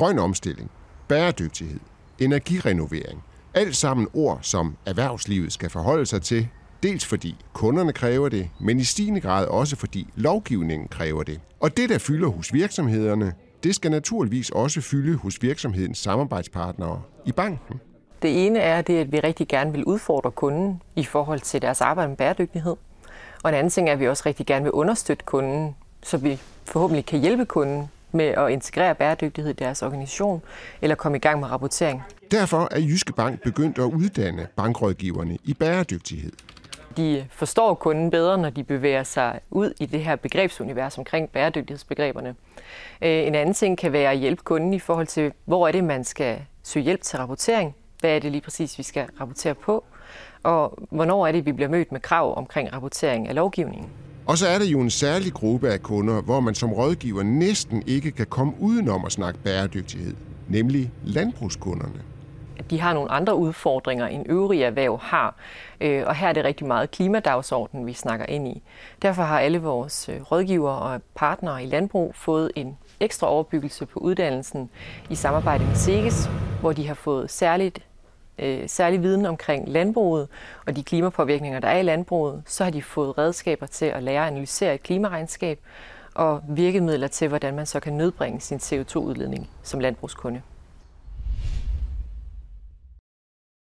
Grøn omstilling, bæredygtighed, energirenovering. Alt sammen ord, som erhvervslivet skal forholde sig til, dels fordi kunderne kræver det, men i stigende grad også fordi lovgivningen kræver det. Og det, der fylder hos virksomhederne, det skal naturligvis også fylde hos virksomhedens samarbejdspartnere i banken. Det ene er det, at vi rigtig gerne vil udfordre kunden i forhold til deres arbejde med bæredygtighed. Og en anden ting er, at vi også rigtig gerne vil understøtte kunden, så vi forhåbentlig kan hjælpe kunden med at integrere bæredygtighed i deres organisation eller komme i gang med rapportering. Derfor er Jyske Bank begyndt at uddanne bankrådgiverne i bæredygtighed. De forstår kunden bedre, når de bevæger sig ud i det her begrebsunivers omkring bæredygtighedsbegreberne. Øh, en anden ting kan være at hjælpe kunden i forhold til, hvor er det, man skal søge hjælp til rapportering. Hvad er det lige præcis, vi skal rapportere på? Og hvornår er det, vi bliver mødt med krav omkring rapportering af lovgivningen? Og så er der jo en særlig gruppe af kunder, hvor man som rådgiver næsten ikke kan komme udenom at snakke bæredygtighed, nemlig landbrugskunderne. De har nogle andre udfordringer, end øvrige erhverv har, øh, og her er det rigtig meget klimadagsordenen, vi snakker ind i. Derfor har alle vores øh, rådgivere og partnere i landbrug fået en ekstra overbyggelse på uddannelsen i samarbejde med SEGES, hvor de har fået særligt øh, særlig viden omkring landbruget og de klimapåvirkninger, der er i landbruget, så har de fået redskaber til at lære at analysere et klimaregnskab og virkemidler til, hvordan man så kan nedbringe sin CO2-udledning som landbrugskunde.